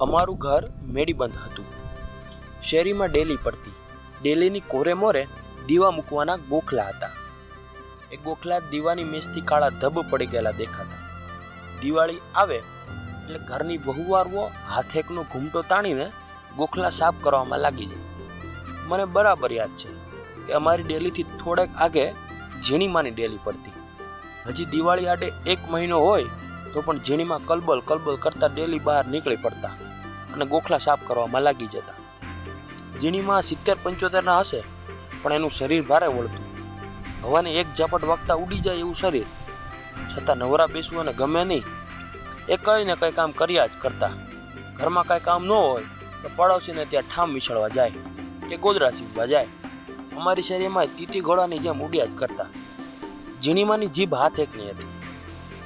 અમારું ઘર મેડીબંધ હતું. શેરીમાં ડેલી પડતી. ડેલીની કોરે મોરે દીવા મૂકવાના ગોખલા હતા. એ ગોખલા દીવાની મેસથી કાળા ધબ પડી ગયેલા દેખાતા. દિવાળી આવે એટલે ઘરની વહુવારવો હાથેકનો ઘૂમટો તાણીને ગોખલા સાફ કરવામાં લાગી જાય. મને બરાબર યાદ છે કે અમારી ડેલીથી થોડેક આગે ઝીણીમાંની ડેલી પડતી. હજી દિવાળી આડે એક મહિનો હોય તો પણ ઝીણીમાં કલબલ કલબલ કરતા ડેલી બહાર નીકળી પડતા. અને ગોખલા સાફ કરવામાં લાગી જતા. ઝીણીમાં સિત્તેર પંચોતેરના હશે, પણ એનું શરીર ભારે વળતું. હવાની એક ઝાપટ વાગતા ઉડી જાય એવું શરીર. છતાં નવરા બેસવું અને ગમે નહીં, એ કંઈ ને કંઈ કામ કર્યા જ કરતા. ઘરમાં કાંઈ કામ ન હોય, તો પડોશીને ત્યાં ઠામ વિછળવા જાય કે ગોદરા સીવવા જાય. અમારી શેરીમાં તીતી ઘોડાની જેમ ઉડ્યા જ કરતા. ઝીણીમાંની જીભ હાથ એકની હતી.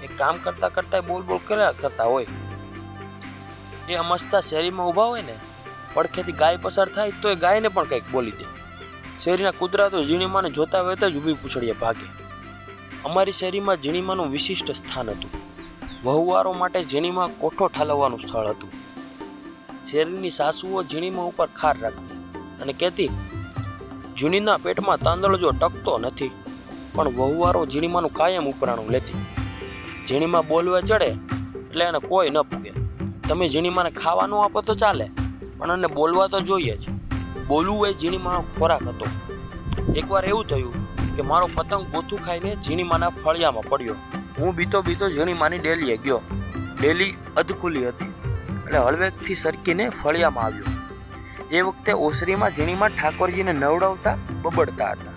એ કામ કરતાં કરતાં બોલ બોલ કર્યા કરતા હોય. એ અમસ્તા શેરીમાં ઊભા હોય ને, પડખેથી ગાય પસાર થાય તો એ ગાયને પણ કંઈક બોલી દે. શેરીના કૂતરા તો ઝીણીમાને જોતા વેત જ ઊભી પૂછડીએ ભાગે. અમારી શેરીમાં ઝીણીમાનું વિશિષ્ટ સ્થાન હતું. વહુવારો માટે ઝીણીમાં કોઠો ઠાલવવાનું સ્થળ હતું. શેરીની સાસુઓ ઝીણીમાં ઉપર ખાર રાખતી અને કહેતી, ઝીણીના પેટમાં તાંદળજો ટકતો નથી, પણ વહુવારો ઝીણીમાનું કાયમ ઉપરાણું લેતી. ઝીણીમાં બોલવા ચડે એટલે એને કોઈ ન પૂગે. તમે ઝીણીમાને ખાવાનું આપો તો ચાલે. પણ એને બોલવા તો જોઈએ જ. બોલવું એ ઝીણીમાનો ખોરાક હતો. એકવાર એવું થયું કે મારો પતંગ ગોથું ખાઈને ઝીણીમાના ફળિયામાં પડ્યો. હું બીતો બીતો ઝીણીમાની ડેલીએ ગયો. ડેલી અધખુલી હતી. એટલે હળવેકથી સરકીને ફળિયામાં આવ્યો. એ વખતે ઓસરીમાં ઝીણીમાં ઠાકોરજીને નવડાવતા બબડતા હતા.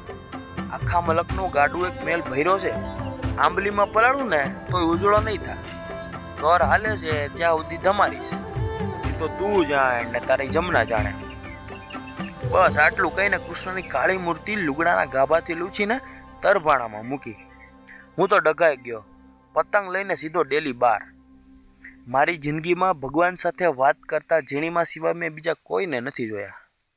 આખા મલકનું ગાડું એક મેલ ભર્યો છે. આંબલીમાં પલાળું ને તોય ઉજળો નહીં થાય. ઘર હાલે છે, ત્યાં સુધી ધમારીશ પછી તો તું જાણ ને તારી જમના જાણે. બસ આટલું કહીને કૃષ્ણની કાળી મૂર્તિ લુગડાના ગાભાથી લૂછીને તરભાણામાં મૂકી. હું તો ડગાઈ ગયો. પતંગ લઈને સીધો ડેલી બાર. મારી જિંદગીમાં ભગવાન સાથે વાત કરતા ઝીણીમાં સિવાય મેં બીજા કોઈને નથી જોયા.